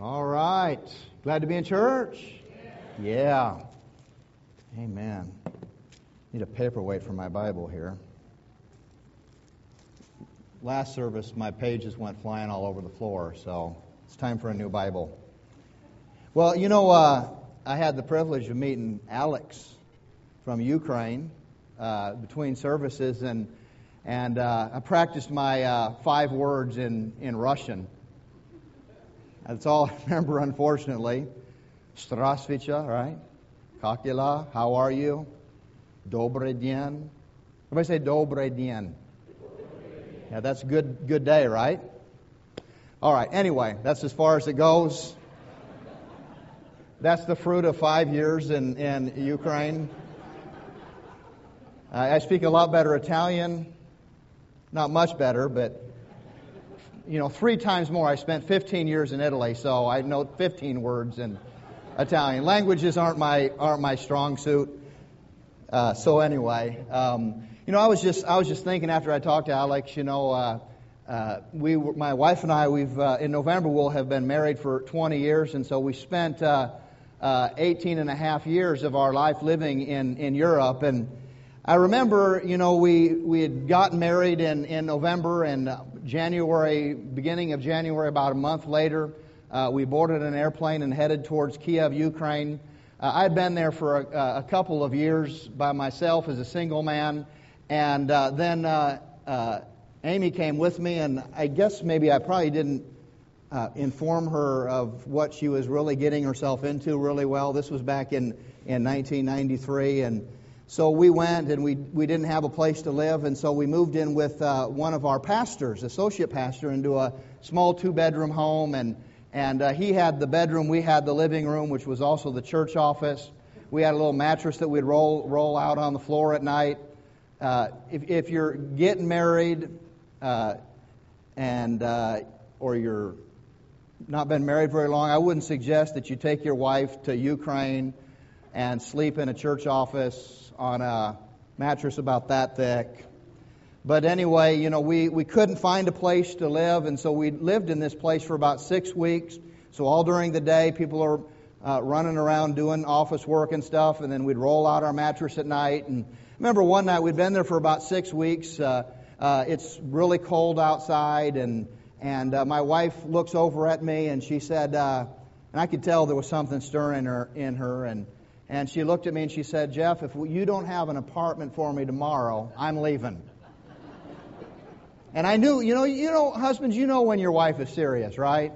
All right. Glad to be in church? Yeah. Amen. Need a paperweight for my Bible here. Last service, my pages went flying all over the floor, so it's time for a new Bible. Well, you know, uh, I had the privilege of meeting Alex from Ukraine uh, between services, and and uh, I practiced my uh, five words in in Russian. That's all I remember, unfortunately. Strasvica, right? Kakila, how are you? Dobre dien. Everybody say dobre dien. Yeah, that's good good day, right? All right, anyway, that's as far as it goes. That's the fruit of five years in, in Ukraine. I, I speak a lot better Italian. Not much better, but you know, three times more. I spent 15 years in Italy, so I know 15 words in Italian. Languages aren't my aren't my strong suit. Uh, so anyway, um, you know, I was just I was just thinking after I talked to Alex, you know, uh, uh, we my wife and I we've uh, in November we'll have been married for 20 years, and so we spent uh, uh, 18 and a half years of our life living in in Europe and. I remember, you know, we, we had gotten married in, in November and January, beginning of January, about a month later, uh, we boarded an airplane and headed towards Kiev, Ukraine. Uh, I'd been there for a, a, couple of years by myself as a single man, and uh, then uh, uh, Amy came with me, and I guess maybe I probably didn't uh, inform her of what she was really getting herself into really well. This was back in, in 1993, and so we went and we, we didn't have a place to live, and so we moved in with uh, one of our pastors, associate pastor, into a small two bedroom home. And, and uh, he had the bedroom, we had the living room, which was also the church office. We had a little mattress that we'd roll, roll out on the floor at night. Uh, if, if you're getting married uh, and, uh, or you're not been married very long, I wouldn't suggest that you take your wife to Ukraine and sleep in a church office on a mattress about that thick. But anyway, you know, we, we couldn't find a place to live, and so we lived in this place for about six weeks. So all during the day, people are uh, running around doing office work and stuff, and then we'd roll out our mattress at night. And remember one night we'd been there for about six weeks. Uh, uh, it's really cold outside, and and uh, my wife looks over at me and she said, uh, and I could tell there was something stirring in her, in her, and and she looked at me and she said, Jeff, if you don't have an apartment for me tomorrow, I'm leaving. And I knew, you know, you know, husbands, you know when your wife is serious, right?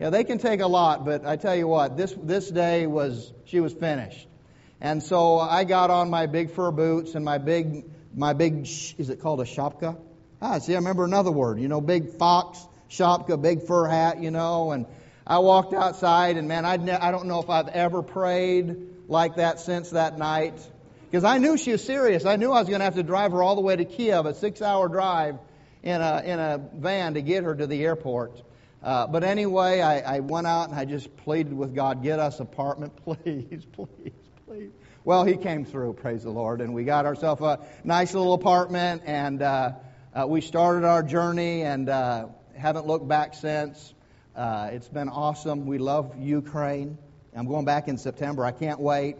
Yeah, they can take a lot, but I tell you what, this this day was she was finished. And so I got on my big fur boots and my big my big is it called a shapka? Ah, see, I remember another word. You know, big fox shapka, big fur hat. You know, and I walked outside, and man, I'd ne- I don't know if I've ever prayed like that since that night. Because I knew she was serious. I knew I was going to have to drive her all the way to Kiev, a six hour drive in a, in a van to get her to the airport. Uh, but anyway, I, I went out and I just pleaded with God, get us apartment, please, please, please. Well, he came through, praise the Lord, and we got ourselves a nice little apartment, and uh, uh, we started our journey and uh, haven't looked back since. Uh, it's been awesome. We love Ukraine. I'm going back in September. I can't wait.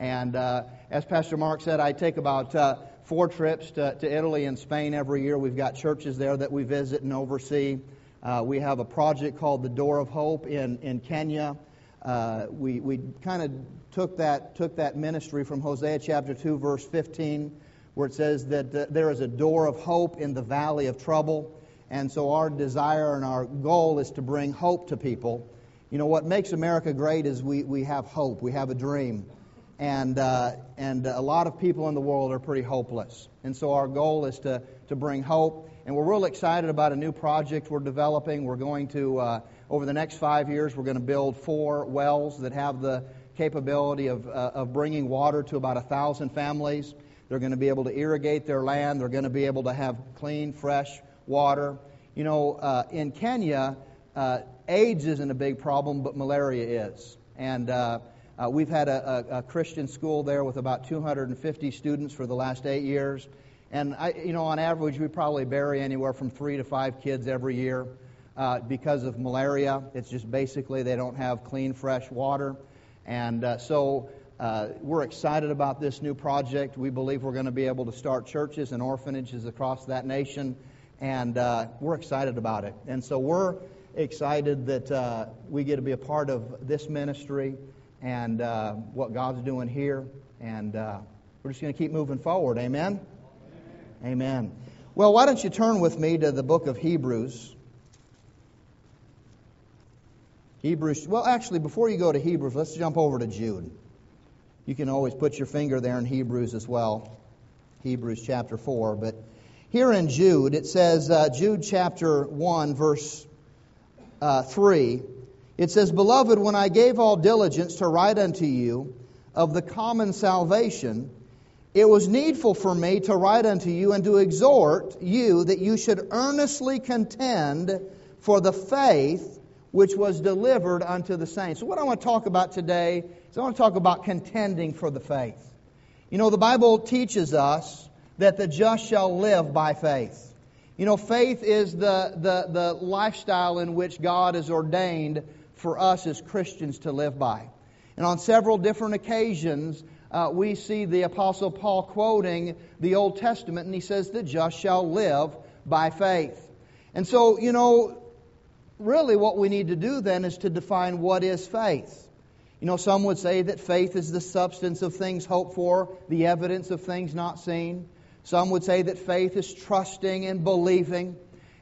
And uh, as Pastor Mark said, I take about uh, four trips to, to, Italy and Spain every year. We've got churches there that we visit and oversee. Uh, we have a project called the Door of Hope in, in Kenya. Uh, we we kind of took that, took that ministry from Hosea chapter 2, verse 15, where it says that uh, there is a door of hope in the valley of trouble. And so our desire and our goal is to bring hope to people. You know, what makes America great is we, we have hope, we have a dream. And, uh, and a lot of people in the world are pretty hopeless. And so our goal is to, to bring hope. And we're real excited about a new project we're developing. We're going to, uh, over the next five years, we're going to build four wells that have the capability of, uh, of bringing water to about a thousand families. They're going to be able to irrigate their land. They're going to be able to have clean, fresh water. You know, uh, in Kenya, uh, AIDS isn't a big problem, but malaria is. And uh, uh we've had a, a, a, Christian school there with about 250 students for the last eight years. And, I, you know, on average, we probably bury anywhere from three to five kids every year. uh, because of malaria. It's just basically they don't have clean, fresh water. And uh, so uh, we're excited about this new project. We believe we're going to be able to start churches and orphanages across that nation. And uh, we're excited about it. And so we're excited that uh, we get to be a part of this ministry and uh, what God's doing here. And uh, we're just going to keep moving forward. Amen? Amen? Amen. Well, why don't you turn with me to the book of Hebrews? Hebrews, well, actually, before you go to Hebrews, let's jump over to Jude. You can always put your finger there in Hebrews as well. Hebrews chapter 4. But here in Jude, it says, uh, Jude chapter 1, verse uh, 3, it says, Beloved, when I gave all diligence to write unto you of the common salvation, it was needful for me to write unto you and to exhort you that you should earnestly contend for the faith which was delivered unto the saints. So, what I want to talk about today is I want to talk about contending for the faith. You know, the Bible teaches us that the just shall live by faith. You know, faith is the, the, the lifestyle in which God has ordained for us as Christians to live by. And on several different occasions, uh, we see the Apostle Paul quoting the Old Testament, and he says, The just shall live by faith. And so, you know, really what we need to do then is to define what is faith. You know, some would say that faith is the substance of things hoped for, the evidence of things not seen. Some would say that faith is trusting and believing.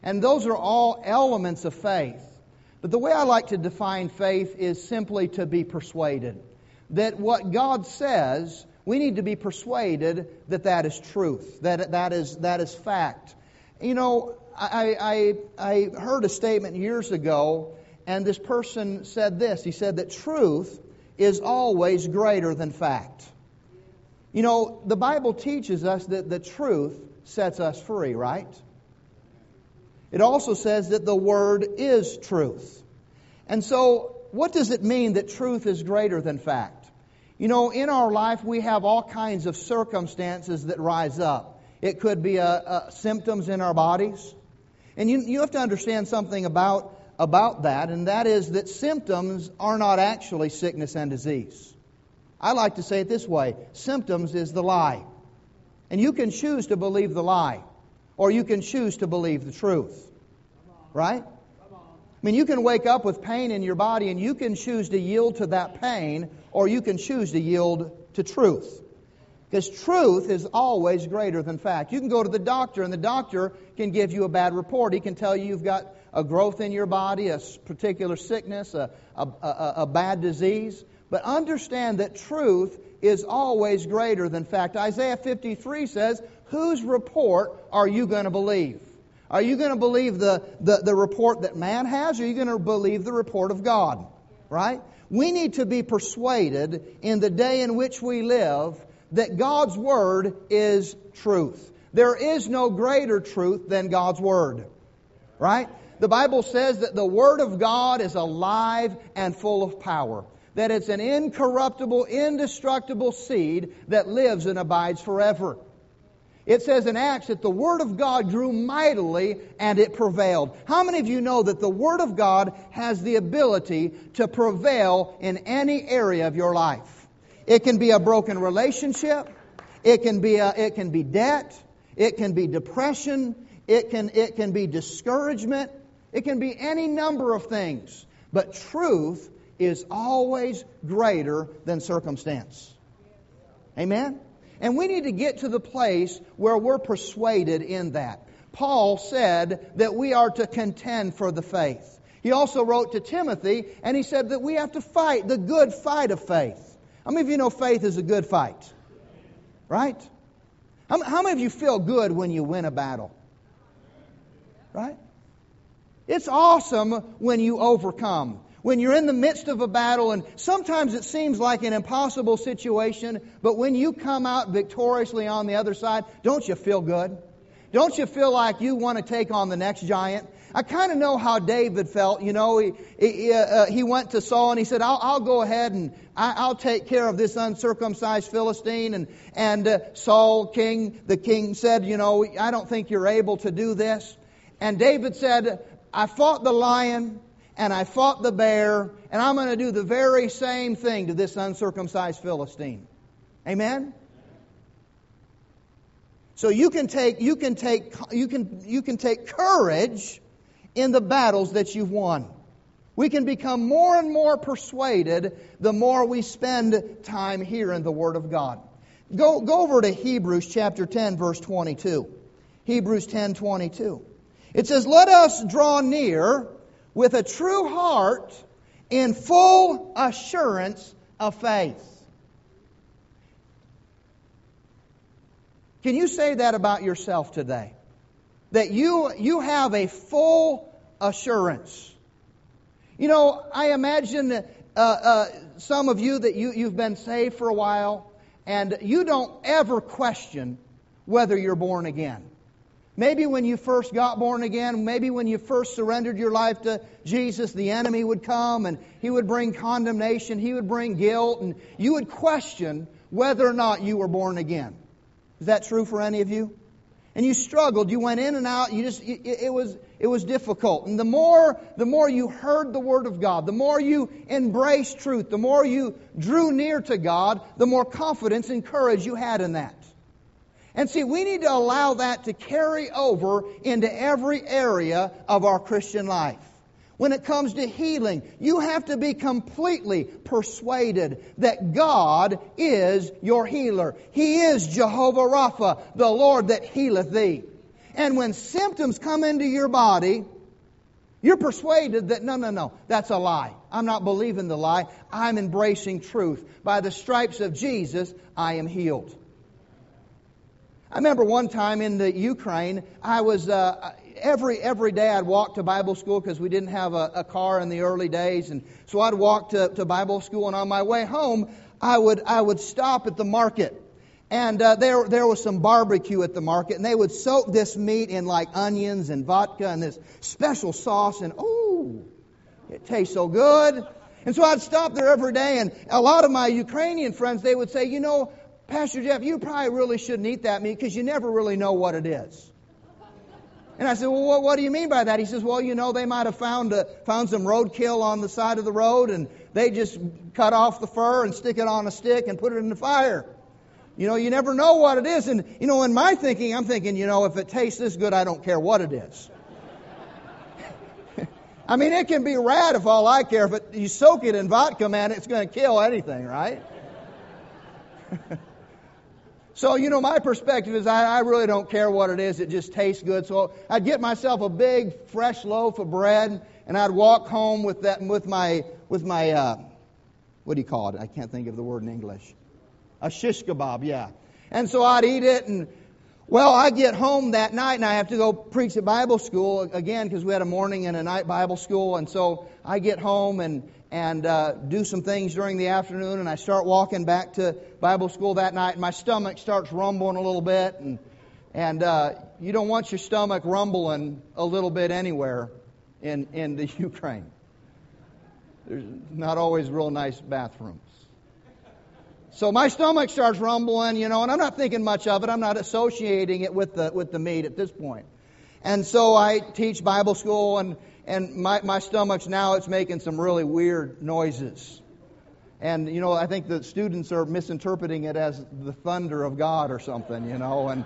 And those are all elements of faith. But the way I like to define faith is simply to be persuaded. That what God says, we need to be persuaded that that is truth, that that is, that is fact. You know, I, I, I heard a statement years ago, and this person said this. He said that truth is always greater than fact. You know, the Bible teaches us that the truth sets us free, right? It also says that the Word is truth. And so, what does it mean that truth is greater than fact? You know, in our life, we have all kinds of circumstances that rise up. It could be a, a symptoms in our bodies. And you, you have to understand something about, about that, and that is that symptoms are not actually sickness and disease. I like to say it this way symptoms is the lie. And you can choose to believe the lie, or you can choose to believe the truth. Right? I mean, you can wake up with pain in your body and you can choose to yield to that pain, or you can choose to yield to truth. Because truth is always greater than fact. You can go to the doctor, and the doctor can give you a bad report. He can tell you you've got a growth in your body, a particular sickness, a, a, a, a bad disease. But understand that truth is always greater than fact. Isaiah 53 says, Whose report are you going to believe? Are you going to believe the, the, the report that man has, or are you going to believe the report of God? Right? We need to be persuaded in the day in which we live that God's Word is truth. There is no greater truth than God's Word. Right? The Bible says that the Word of God is alive and full of power that it's an incorruptible, indestructible seed that lives and abides forever. It says in Acts that the Word of God grew mightily and it prevailed. How many of you know that the Word of God has the ability to prevail in any area of your life? It can be a broken relationship. It can be, a, it can be debt. It can be depression. It can, it can be discouragement. It can be any number of things. But truth is always greater than circumstance. Amen? And we need to get to the place where we're persuaded in that. Paul said that we are to contend for the faith. He also wrote to Timothy and he said that we have to fight the good fight of faith. How many of you know faith is a good fight? Right? How, many of you feel good when you win a battle? Right? It's awesome when you overcome when you're in the midst of a battle and sometimes it seems like an impossible situation, but when you come out victoriously on the other side, don't you feel good? Don't you feel like you want to take on the next giant? I kind of know how David felt. You know, he he, uh, he went to Saul and he said, "I'll, I'll go ahead and I, will take care of this uncircumcised Philistine." And and uh, Saul, king, the king said, "You know, I don't think you're able to do this." And David said, I fought the lion and I fought the bear, and I'm going to do the very same thing to this uncircumcised Philistine. Amen? So you can take, you can take, you can, you can take courage in the battles that you've won. We can become more and more persuaded the more we spend time here in the Word of God. Go, go over to Hebrews chapter 10, verse 22. Hebrews 10, 22. It says, Let us draw near with a true heart in full assurance of faith. Can you say that about yourself today? That you, you have a full assurance. You know, I imagine uh, uh, some of you that you, you've been saved for a while, and you don't ever question whether you're born again. Maybe when you first got born again, maybe when you first surrendered your life to Jesus, the enemy would come and he would bring condemnation, he would bring guilt, and you would question whether or not you were born again. Is that true for any of you? And you struggled, you went in and out, you just it, it was it was difficult. And the more the more you heard the word of God, the more you embraced truth, the more you drew near to God, the more confidence and courage you had in that. And see, we need to allow that to carry over into every area of our Christian life. When it comes to healing, you have to be completely persuaded that God is your healer. He is Jehovah Rapha, the Lord that healeth thee. And when symptoms come into your body, you're persuaded that no, no, no, that's a lie. I'm not believing the lie. I'm embracing truth. By the stripes of Jesus, I am healed. I remember one time in the Ukraine, I was uh, every every day I'd walk to Bible school because we didn't have a, a, car in the early days, and so I'd walk to, to Bible school. And on my way home, I would I would stop at the market, and uh, there there was some barbecue at the market, and they would soak this meat in like onions and vodka and this special sauce, and oh, it tastes so good. And so I'd stop there every day, and a lot of my Ukrainian friends they would say, you know Pastor Jeff, you probably really shouldn't eat that meat because you never really know what it is. And I said, well, what, what, do you mean by that? He says, well, you know, they might have found a, found some roadkill on the side of the road, and they just cut off the fur and stick it on a stick and put it in the fire. You know, you never know what it is. And, you know, in my thinking, I'm thinking, you know, if it tastes this good, I don't care what it is. I mean, it can be rad if all I care. It, you soak it in vodka, man, it's going to kill anything, right? So, you know, my perspective is I, I, really don't care what it is. It just tastes good. So I'd get myself a big, fresh loaf of bread, and I'd walk home with that, with my, with my, uh, what do you call it? I can't think of the word in English. A shish kebab, yeah. And so I'd eat it, and well, I get home that night, and I have to go preach at Bible school again because we had a morning and a night Bible school. And so I get home, and and uh, do some things during the afternoon, and I start walking back to Bible school that night, and my stomach starts rumbling a little bit, and and uh, you don't want your stomach rumbling a little bit anywhere in in the Ukraine. There's not always real nice bathrooms. So my stomach starts rumbling, you know, and I'm not thinking much of it. I'm not associating it with the with the meat at this point. And so I teach Bible school and and my, my stomach's now it's making some really weird noises. And you know, I think the students are misinterpreting it as the thunder of God or something, you know, and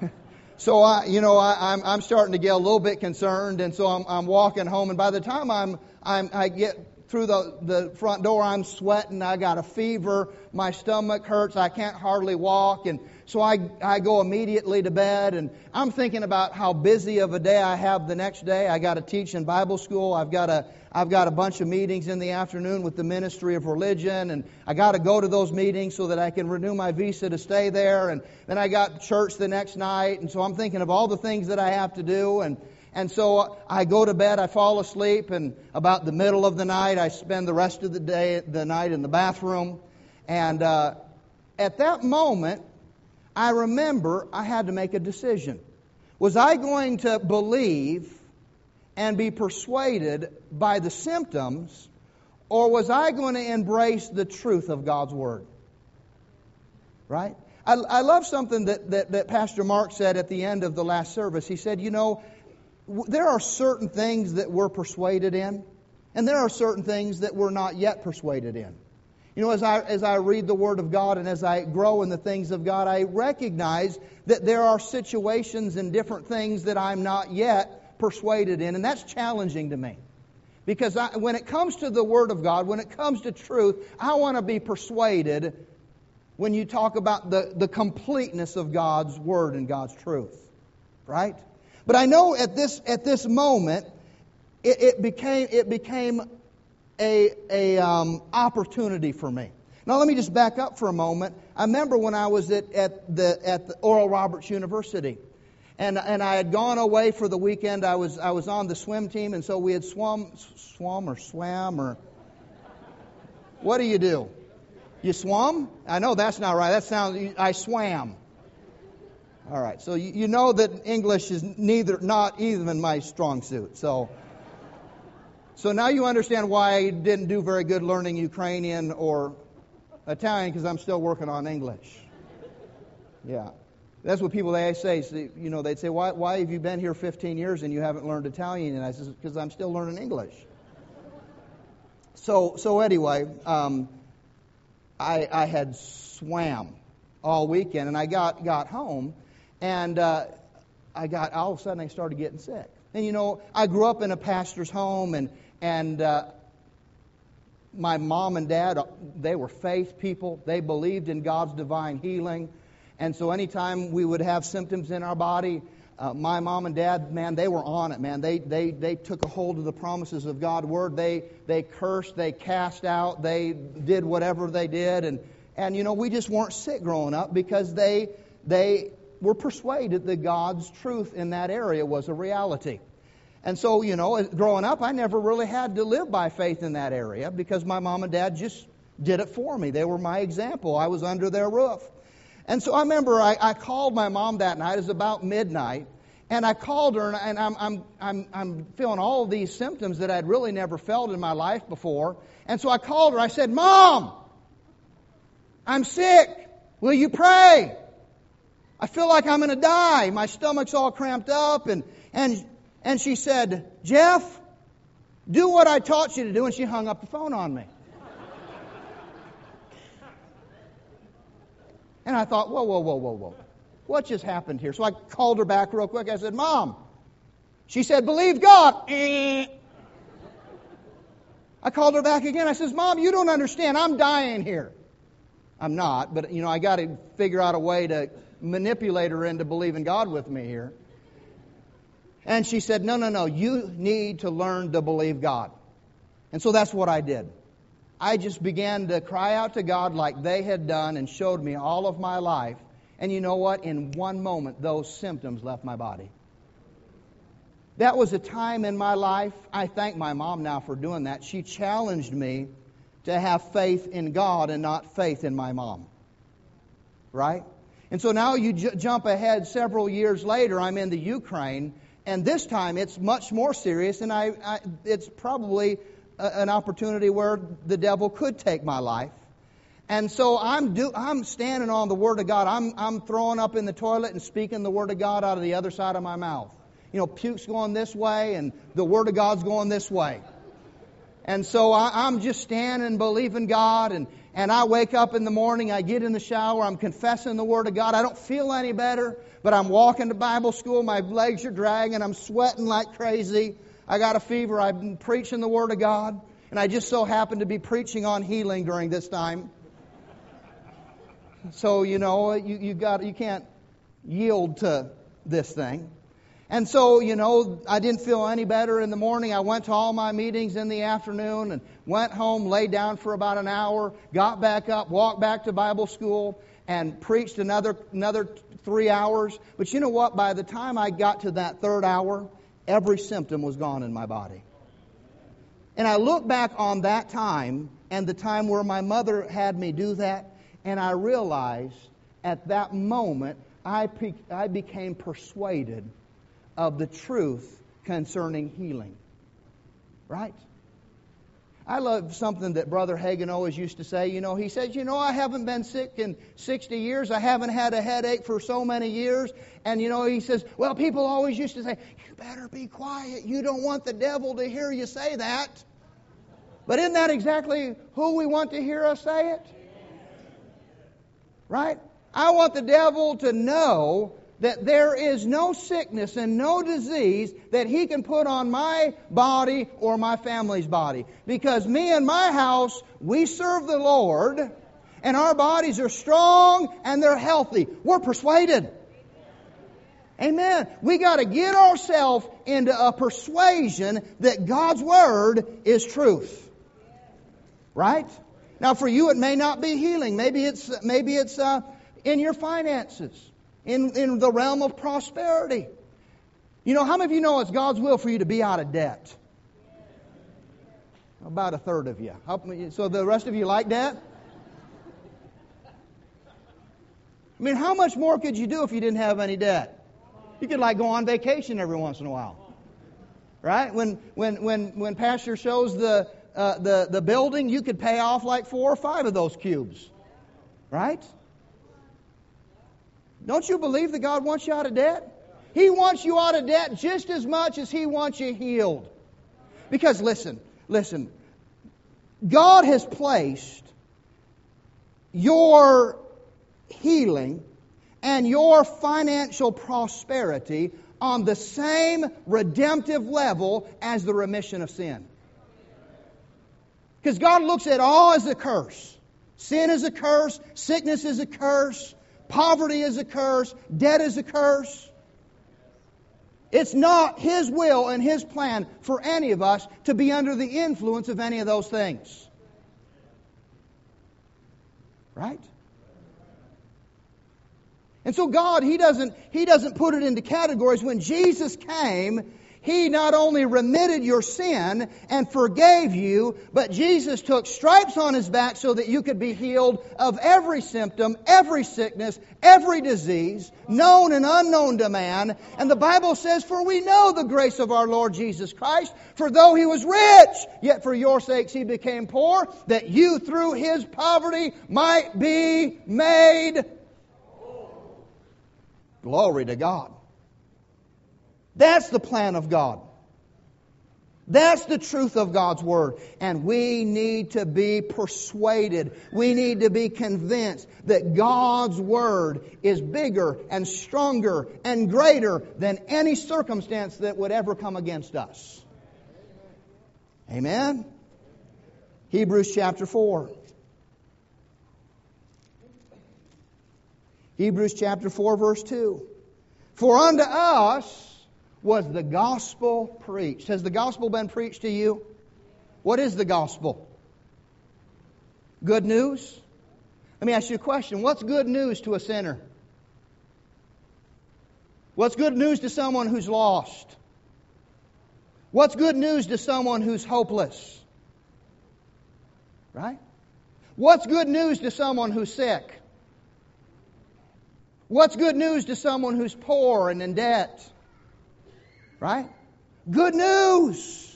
so I, you know, I, I'm I'm starting to get a little bit concerned, and so I'm I'm walking home, and by the time I'm I'm I get through the, the front door, I'm sweating, I got a fever, my stomach hurts, I can't hardly walk, and so I, I go immediately to bed, and I'm thinking about how busy of a day I have the next day. I got to teach in Bible school. I've got a, I've got a bunch of meetings in the afternoon with the Ministry of Religion, and I got to go to those meetings so that I can renew my visa to stay there. And then I got church the next night, and so I'm thinking of all the things that I have to do, and and so I go to bed, I fall asleep, and about the middle of the night, I spend the rest of the day, the night in the bathroom. And uh, at that moment, I remember I had to make a decision. Was I going to believe and be persuaded by the symptoms, or was I going to embrace the truth of God's Word? Right? I, I love something that, that, that Pastor Mark said at the end of the last service. He said, You know, there are certain things that we're persuaded in, and there are certain things that we're not yet persuaded in. You know, as I, as I read the Word of God and as I grow in the things of God, I recognize that there are situations and different things that I'm not yet persuaded in, and that's challenging to me. Because I, when it comes to the Word of God, when it comes to truth, I want to be persuaded when you talk about the, the completeness of God's Word and God's truth. Right? But I know at this, at this moment, it, it became, it became a, a um, opportunity for me. Now let me just back up for a moment. I remember when I was at, at the at the Oral Roberts University, and and I had gone away for the weekend. I was I was on the swim team, and so we had swum swum or swam or what do you do? You swam? I know that's not right. That sounds I swam. All right, so you, you know that English is neither not even my strong suit. So. So now you understand why I didn't do very good learning Ukrainian or Italian because I'm still working on English. Yeah. That's what people they say. You know, they'd say, why, why have you been here 15 years and you haven't learned Italian? And I said, because I'm still learning English. So, so anyway, um, I, I had swam all weekend and I got, got home and uh, I got, all of a sudden I started getting sick. And you know, I grew up in a pastor's home and and uh, my mom and dad, they were faith people. They believed in God's divine healing. And so anytime we would have symptoms in our body, uh, my mom and dad, man, they were on it, man. They, they, they took a hold of the promises of God's word. They, they cursed, they cast out, they did whatever they did. And, and, you know, we just weren't sick growing up because they, they were persuaded that God's truth in that area was a reality. And so, you know, growing up, I never really had to live by faith in that area because my mom and dad just did it for me. They were my example. I was under their roof. And so I remember I, I called my mom that night. It was about midnight. And I called her, and I'm, I'm, I'm, I'm feeling all these symptoms that I'd really never felt in my life before. And so I called her. I said, Mom, I'm sick. Will you pray? I feel like I'm going to die. My stomach's all cramped up, and, and and she said, Jeff, do what I taught you to do. And she hung up the phone on me. And I thought, whoa, whoa, whoa, whoa, whoa. What just happened here? So I called her back real quick. I said, Mom. She said, believe God. I called her back again. I says, Mom, you don't understand. I'm dying here. I'm not, but you know, I got to figure out a way to manipulate her into believing God with me here. And she said, No, no, no, you need to learn to believe God. And so that's what I did. I just began to cry out to God like they had done and showed me all of my life. And you know what? In one moment, those symptoms left my body. That was a time in my life. I thank my mom now for doing that. She challenged me to have faith in God and not faith in my mom. Right? And so now you j- jump ahead several years later, I'm in the Ukraine, and this time it's much more serious, and I, I it's probably a, an opportunity where the devil could take my life. And so I'm do, I'm standing on the Word of God. I'm I'm throwing up in the toilet and speaking the Word of God out of the other side of my mouth. You know, puke's going this way, and the Word of God's going this way. And so I, I'm just standing, believing God, and and I wake up in the morning, I get in the shower, I'm confessing the Word of God. I don't feel any better, but I'm walking to Bible school, my legs are dragging, I'm sweating like crazy. I got a fever, I've been preaching the Word of God, and I just so happen to be preaching on healing during this time. So, you know, you, you got you can't yield to this thing. And so, you know, I didn't feel any better in the morning. I went to all my meetings in the afternoon and went home, laid down for about an hour, got back up, walked back to Bible school, and preached another, another three hours. But you know what? By the time I got to that third hour, every symptom was gone in my body. And I look back on that time and the time where my mother had me do that, and I realized at that moment I, pe- I became persuaded of the truth concerning healing. Right? I love something that Brother Hagin always used to say. You know, he says, You know, I haven't been sick in 60 years. I haven't had a headache for so many years. And, you know, he says, Well, people always used to say, You better be quiet. You don't want the devil to hear you say that. But isn't that exactly who we want to hear us say it? Right? I want the devil to know that there is no sickness and no disease that he can put on my body or my family's body. Because me and my house, we serve the Lord, and our bodies are strong and they're healthy. We're persuaded. Amen. We got to get ourselves into a persuasion that God's Word is truth. Right? Now, for you, it may not be healing. Maybe it's, maybe it's uh, in your finances in, in the realm of prosperity. You know, how many of you know it's God's will for you to be out of debt? About a third of you. So the rest of you like debt? I mean, how much more could you do if you didn't have any debt? You could like go on vacation every once in a while. Right? When when when when Pastor shows the uh, the the building, you could pay off like four or five of those cubes. Right? Don't you believe that God wants you out of debt? He wants you out of debt just as much as He wants you healed. Because listen, listen, God has placed your healing and your financial prosperity on the same redemptive level as the remission of sin. Because God looks at all as a curse. Sin is a curse, sickness is a curse, Poverty is a curse. Debt is a curse. It's not His will and His plan for any of us to be under the influence of any of those things. Right? And so God, He doesn't, He doesn't put it into categories. When Jesus came, he not only remitted your sin and forgave you, but Jesus took stripes on his back so that you could be healed of every symptom, every sickness, every disease, known and unknown to man. And the Bible says, For we know the grace of our Lord Jesus Christ, for though he was rich, yet for your sakes he became poor, that you through his poverty might be made. Glory to God. That's the plan of God. That's the truth of God's Word. And we need to be persuaded. We need to be convinced that God's Word is bigger and stronger and greater than any circumstance that would ever come against us. Amen? Hebrews chapter 4. Hebrews chapter 4, verse 2. For unto us, was the gospel preached. Has the gospel been preached to you? What is the gospel? Good news? Let me ask you a question. What's good news to a sinner? What's good news to someone who's lost? What's good news to someone who's hopeless? Right? What's good news to someone who's sick? What's good news to someone who's poor and in debt? Right? Good news.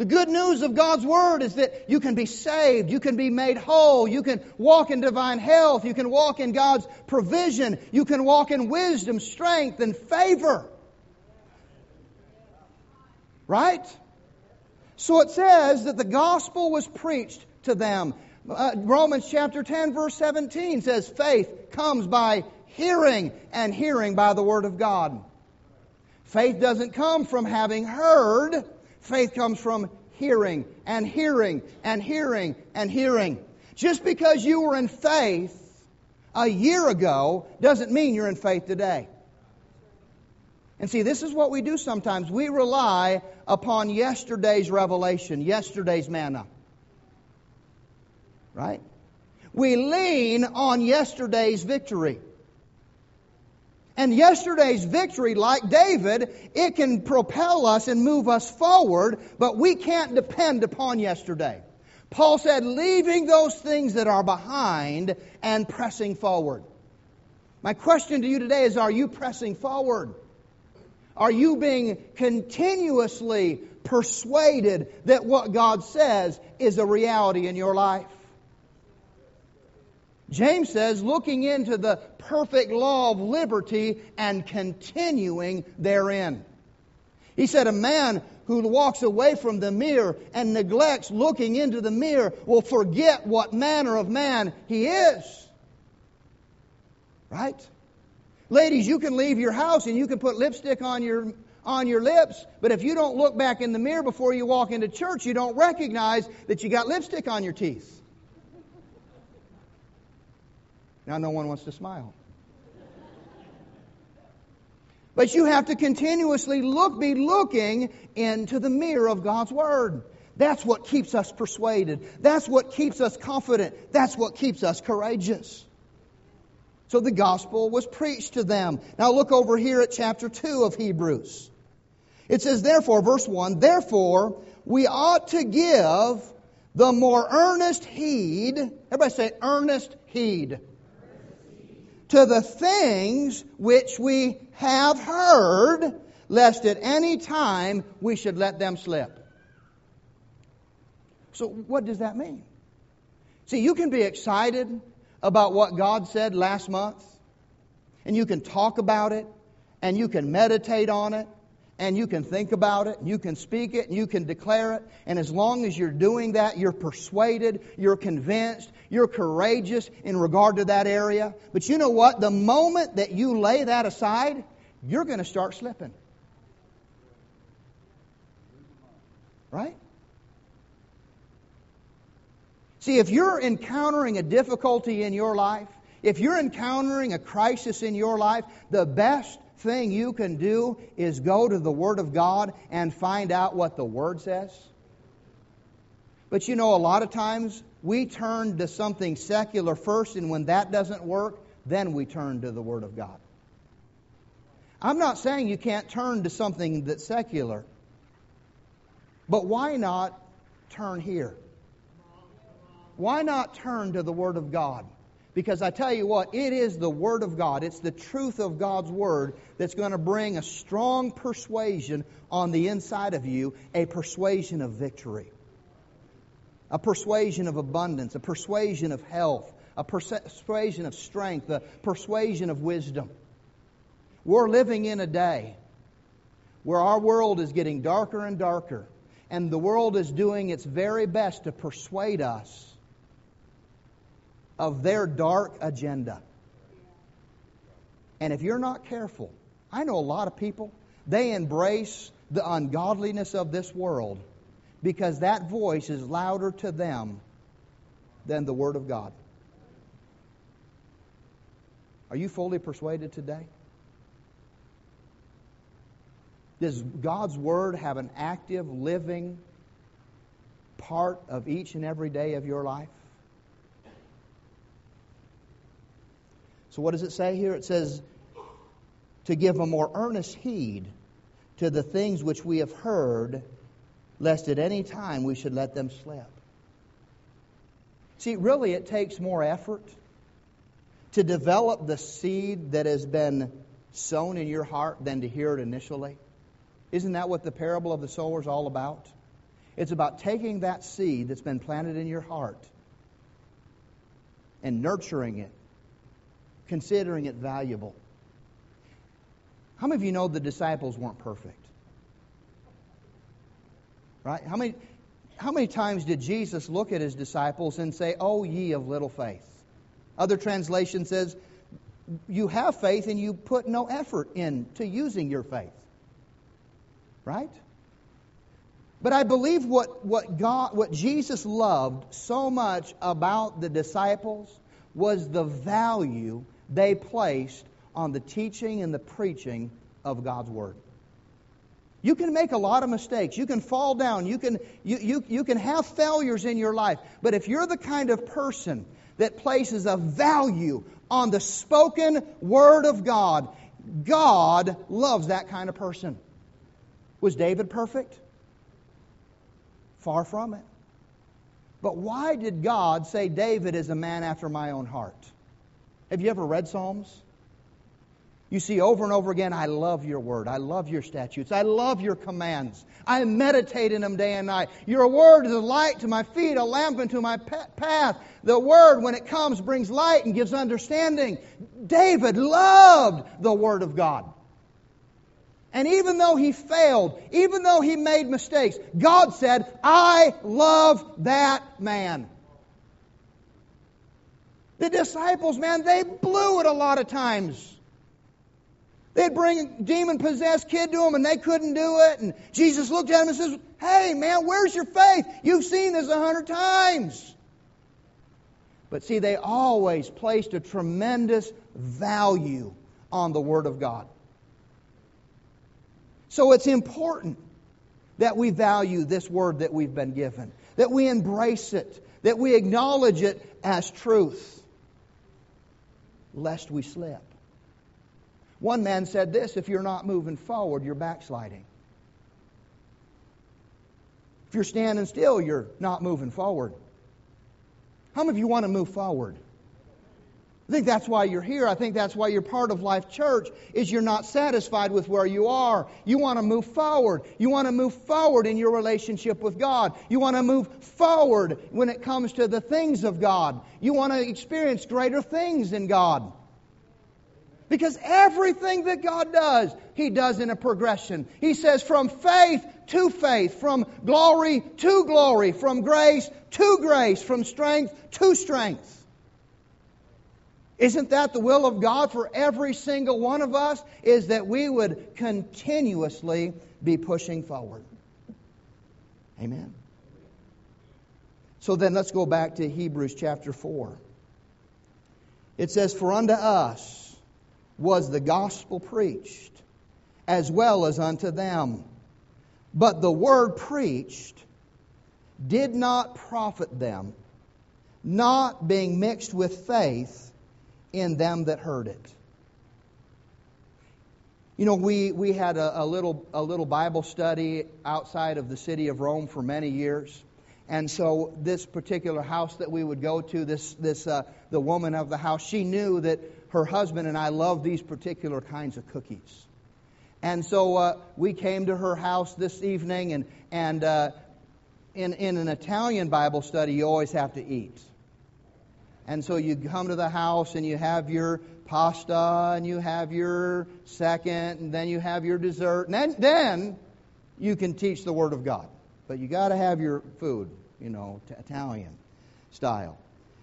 The good news of God's Word is that you can be saved, you can be made whole, you can walk in divine health, you can walk in God's provision, you can walk in wisdom, strength, and favor. Right? So it says that the gospel was preached to them. Uh, Romans chapter 10, verse 17 says, Faith comes by hearing, and hearing by the Word of God. Faith doesn't come from having heard. Faith comes from hearing and hearing and hearing and hearing. Just because you were in faith a year ago doesn't mean you're in faith today. And see, this is what we do sometimes. We rely upon yesterday's revelation, yesterday's manna. Right? We lean on yesterday's victory. And yesterday's victory, like David, it can propel us and move us forward, but we can't depend upon yesterday. Paul said, leaving those things that are behind and pressing forward. My question to you today is Are you pressing forward? Are you being continuously persuaded that what God says is a reality in your life. James says, looking into the perfect law of liberty and continuing therein. He said, a man who walks away from the mirror and neglects looking into the mirror will forget what manner of man he is. Right? Ladies, you can leave your house and you can put lipstick on your on your lips, but if you don't look back in the mirror before you walk into church, you don't recognize that you got lipstick on your teeth. Now, no one wants to smile. But you have to continuously look, be looking into the mirror of God's Word. That's what keeps us persuaded. That's what keeps us confident. That's what keeps us courageous. So the gospel was preached to them. Now look over here at chapter 2 of Hebrews. It says, therefore, verse 1, therefore, we ought to give the more earnest heed. Everybody say, earnest heed to the things which we have heard, lest at any time we should let them slip. So, what does that mean? See, you can be excited about what God said last month, and you can talk about it, and you can meditate on it, and you can think about it, and you can speak it, and you can declare it. And as long as you're doing that, you're persuaded, you're convinced, you're courageous in regard to that area. But you know what? The moment that you lay that aside, you're going to start slipping. Right? See, if you're encountering a difficulty in your life, if you're encountering a crisis in your life, the best thing you can do is go to the Word of God and find out what the Word says. But you know, a lot of times we turn to something secular first, and when that doesn't work, then we turn to the Word of God. I'm not saying you can't turn to something that's secular, but why not turn here? Why not turn to the Word of God? Because I tell you what, it is the Word of God, it's the truth of God's Word that's going to bring a strong persuasion on the inside of you, a persuasion of victory, a persuasion of abundance, a persuasion of health, a persuasion of strength, a persuasion of wisdom. We're living in a day where our world is getting darker and darker, and the world is doing its very best to persuade us of their dark agenda. And if you're not careful, I know a lot of people, they embrace the ungodliness of this world because that voice is louder to them than the Word of God. Are you fully persuaded today? Does God's Word have an active, living part of each and every day of your life? So, what does it say here? It says, to give a more earnest heed to the things which we have heard, lest at any time we should let them slip. See, really, it takes more effort to develop the seed that has been sown in your heart than to hear it initially. Isn't that what the parable of the sower is all about? It's about taking that seed that's been planted in your heart and nurturing it considering it valuable. How many of you know the disciples weren't perfect? Right? How many, how many times did Jesus look at his disciples and say, Oh, ye of little faith? Other translation says, You have faith and you put no effort into using your faith. Right? But I believe what, what God what Jesus loved so much about the disciples was the value they placed on the teaching and the preaching of God's Word. You can make a lot of mistakes. You can fall down. You can, you, you, you can have failures in your life. But if you're the kind of person that places a value on the spoken Word of God, God loves that kind of person. Was David perfect? Far from it. But why did God say David is a man after my own heart? Have you ever read Psalms? You see over and over again, I love your word. I love your statutes. I love your commands. I meditate in them day and night. Your word is a light to my feet, a lamp unto my path. The word, when it comes, brings light and gives understanding. David loved the word of God. And even though he failed, even though he made mistakes, God said, I love that man. The disciples, man, they blew it a lot of times. They'd bring a demon possessed kid to him and they couldn't do it. And Jesus looked at him and says, Hey, man, where's your faith? You've seen this a hundred times. But see, they always placed a tremendous value on the Word of God. So it's important that we value this Word that we've been given, that we embrace it, that we acknowledge it as truth, lest we slip. One man said this if you're not moving forward, you're backsliding. If you're standing still, you're not moving forward. How many of you want to move forward? I think that's why you're here. I think that's why you're part of Life Church is you're not satisfied with where you are. You want to move forward. You want to move forward in your relationship with God. You want to move forward when it comes to the things of God. You want to experience greater things in God. Because everything that God does, He does in a progression. He says from faith to faith, from glory to glory, from grace to grace, from strength to strength. Isn't that the will of God for every single one of us? Is that we would continuously be pushing forward. Amen. So then let's go back to Hebrews chapter 4. It says, For unto us, was the gospel preached, as well as unto them. But the word preached did not profit them, not being mixed with faith in them that heard it. You know, we, we had a, a, little, a little Bible study outside of the city of Rome for many years. And so, this particular house that we would go to, this, this, uh, the woman of the house, she knew that her husband and I love these particular kinds of cookies. And so uh, we came to her house this evening, and, and uh, in, in an Italian Bible study, you always have to eat. And so you come to the house and you have your pasta and you have your second and then you have your dessert. And then, then you can teach the Word of God. But you got to have your food, you know, Italian style.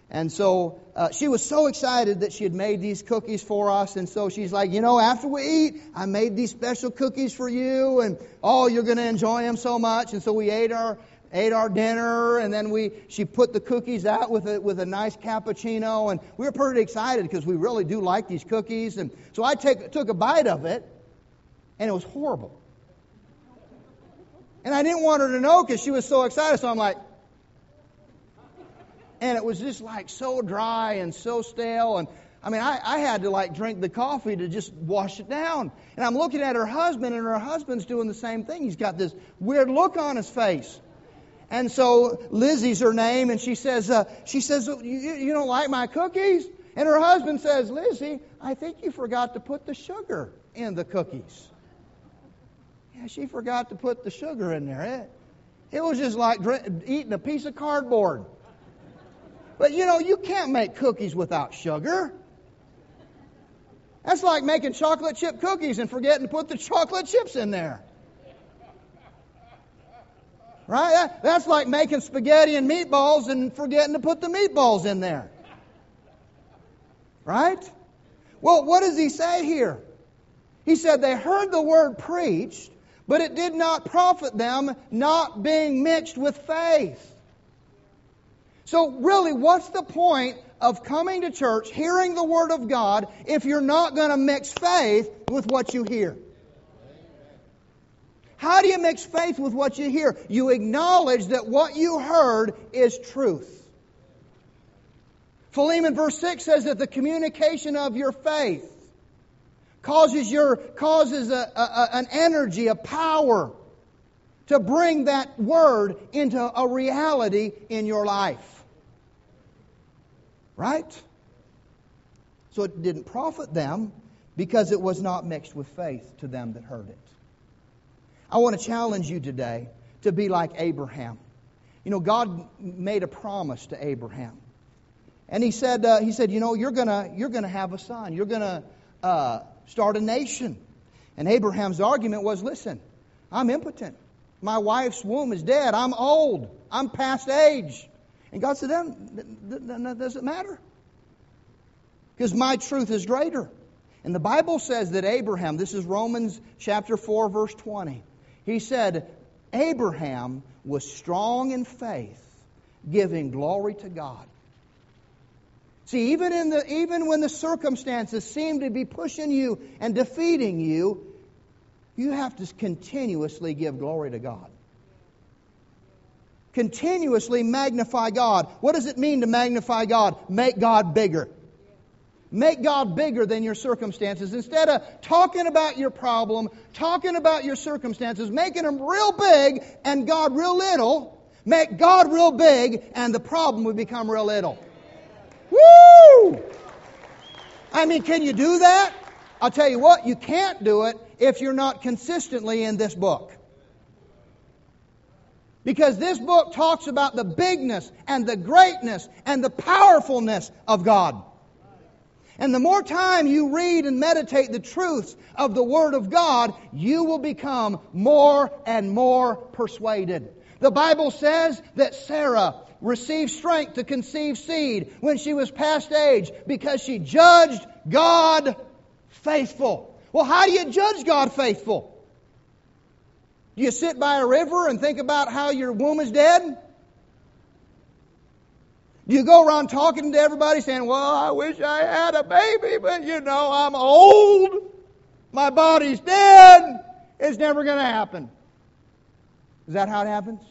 And so uh, she was so excited that she had made these cookies for us. And so she's like, you know, after we eat, I made these special cookies for you. And oh, you're going to enjoy them so much. And so we ate our ate our dinner and then we she put the cookies out with a with a nice cappuccino and we were pretty excited because we really do like these cookies and so I take, took a bite of it and it was horrible and I didn't want her to know because she was so excited so I'm like and it was just like so dry and so stale and I mean, I, I had to like drink the coffee to just wash it down. And I'm looking at her husband, and her husband's doing the same thing. He's got this weird look on his face. And so Lizzie's her name, and she says, uh, she says, you, you don't like my cookies? And her husband says, Lizzie, I think you forgot to put the sugar in the cookies. Yeah, she forgot to put the sugar in there. It, it was just like eating a piece of cardboard. But you know, you can't make cookies without sugar. That's like making chocolate chip cookies and forgetting to put the chocolate chips in there. Right? That's like making spaghetti and meatballs and forgetting to put the meatballs in there. Right? Well, what does he say here? He said they heard the word preached, but it did not profit them, not being mixed with faith. So, really, what's the point of coming to church, hearing the Word of God, if you're not going to mix faith with what you hear? How do you mix faith with what you hear? You acknowledge that what you heard is truth. Philemon verse 6 says that the communication of your faith causes your causes a, a, an energy, a power to bring that word into a reality in your life. Right? So it didn't profit them, because it was not mixed with faith to them that heard it. I want to challenge you today to be like Abraham. You know, God made a promise to Abraham. And he said, uh, he said, you know, you're gonna, you're gonna have a son. You're gonna uh, start a nation. And Abraham's argument was, listen, I'm impotent. My wife's womb is dead. I'm old. I'm past age. And God said, that, doesn't matter. Because my truth is greater. And the Bible says that Abraham, this is Romans chapter 4, verse 20, he said, Abraham was strong in faith, giving glory to God. See, even, in the, even when the circumstances seem to be pushing you and defeating you, you have to continuously give glory to God. Continuously magnify God. What does it mean to magnify God? Make God bigger. Make God bigger than your circumstances. Instead of talking about your problem, talking about your circumstances, making them real big and God real little, make God real big and the problem would become real little. Woo! I mean, can you do that? I'll tell you what, you can't do it if you're not consistently in this book. Because this book talks about the bigness and the greatness and the powerfulness of God. And the more time you read and meditate the truths of the Word of God, you will become more and more persuaded. The Bible says that Sarah received strength to conceive seed when she was past age because she judged God faithful. Well, how do you judge God faithful? Do you sit by a river and think about how your womb is dead? You go around talking to everybody saying, Well, I wish I had a baby, but you know, I'm old. My body's dead. It's never going to happen. Is that how it happens?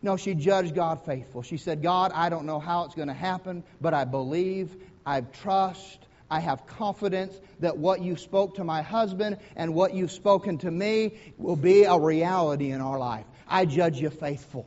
No, she judged God faithful. She said, God, I don't know how it's going to happen, but I believe, I trust, I have confidence that what you spoke to my husband and what you've spoken to me will be a reality in our life. I judge you faithful.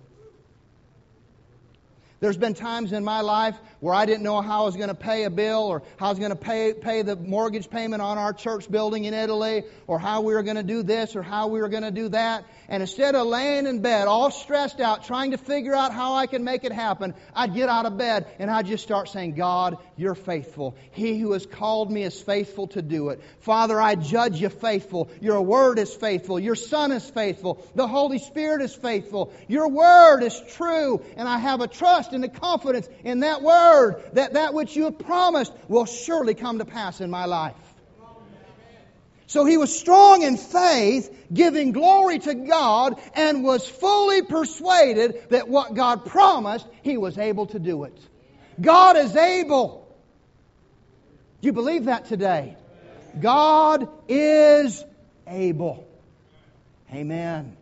There's been times in my life where I didn't know how I was going to pay a bill or how I was going to pay, pay the mortgage payment on our church building in Italy or how we were going to do this or how we were going to do that. And instead of laying in bed all stressed out trying to figure out how I can make it happen, I'd get out of bed and I'd just start saying, God, you're faithful. He who has called me is faithful to do it. Father, I judge you faithful. Your word is faithful. Your son is faithful. The Holy Spirit is faithful. Your word is true. And I have a trust and the confidence in that word that that which you have promised will surely come to pass in my life. So he was strong in faith, giving glory to God, and was fully persuaded that what God promised, he was able to do it. God is able. Do you believe that today? God is able. Amen.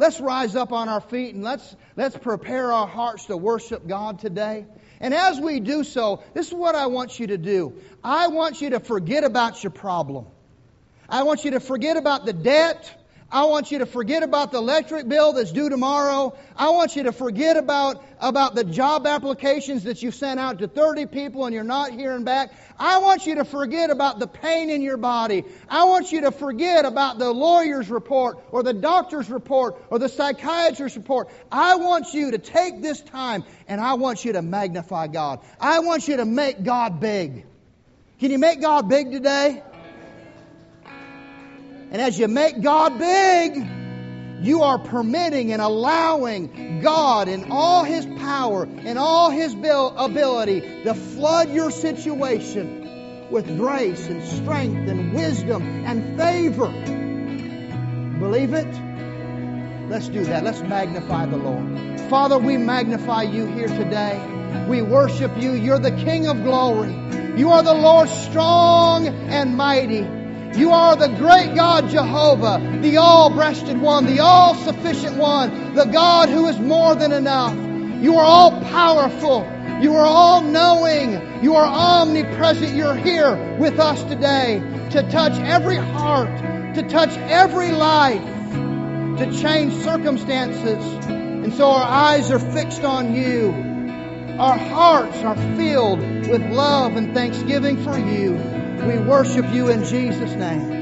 Let's rise up on our feet and let's, let's prepare our hearts to worship God today. And as we do so, this is what I want you to do. I want you to forget about your problem. I want you to forget about the debt. I want you to forget about the electric bill that's due tomorrow. I want you to forget about, about the job applications that you sent out to 30 people and you're not hearing back. I want you to forget about the pain in your body. I want you to forget about the lawyer's report or the doctor's report or the psychiatrist's report. I want you to take this time and I want you to magnify God. I want you to make God big. Can you make God big today? And as you make God big, you are permitting and allowing God in all His power and all His ability to flood your situation with grace and strength and wisdom and favor. Believe it? Let's do that. Let's magnify the Lord. Father, we magnify you here today. We worship you. You're the King of glory. You are the Lord strong and mighty. You are the great God Jehovah, the all breasted one, the all sufficient one, the God who is more than enough. You are all powerful. You are all knowing. You are omnipresent. You're here with us today to touch every heart, to touch every life, to change circumstances. And so our eyes are fixed on you our hearts are filled with love and thanksgiving for you. We worship you in Jesus' name.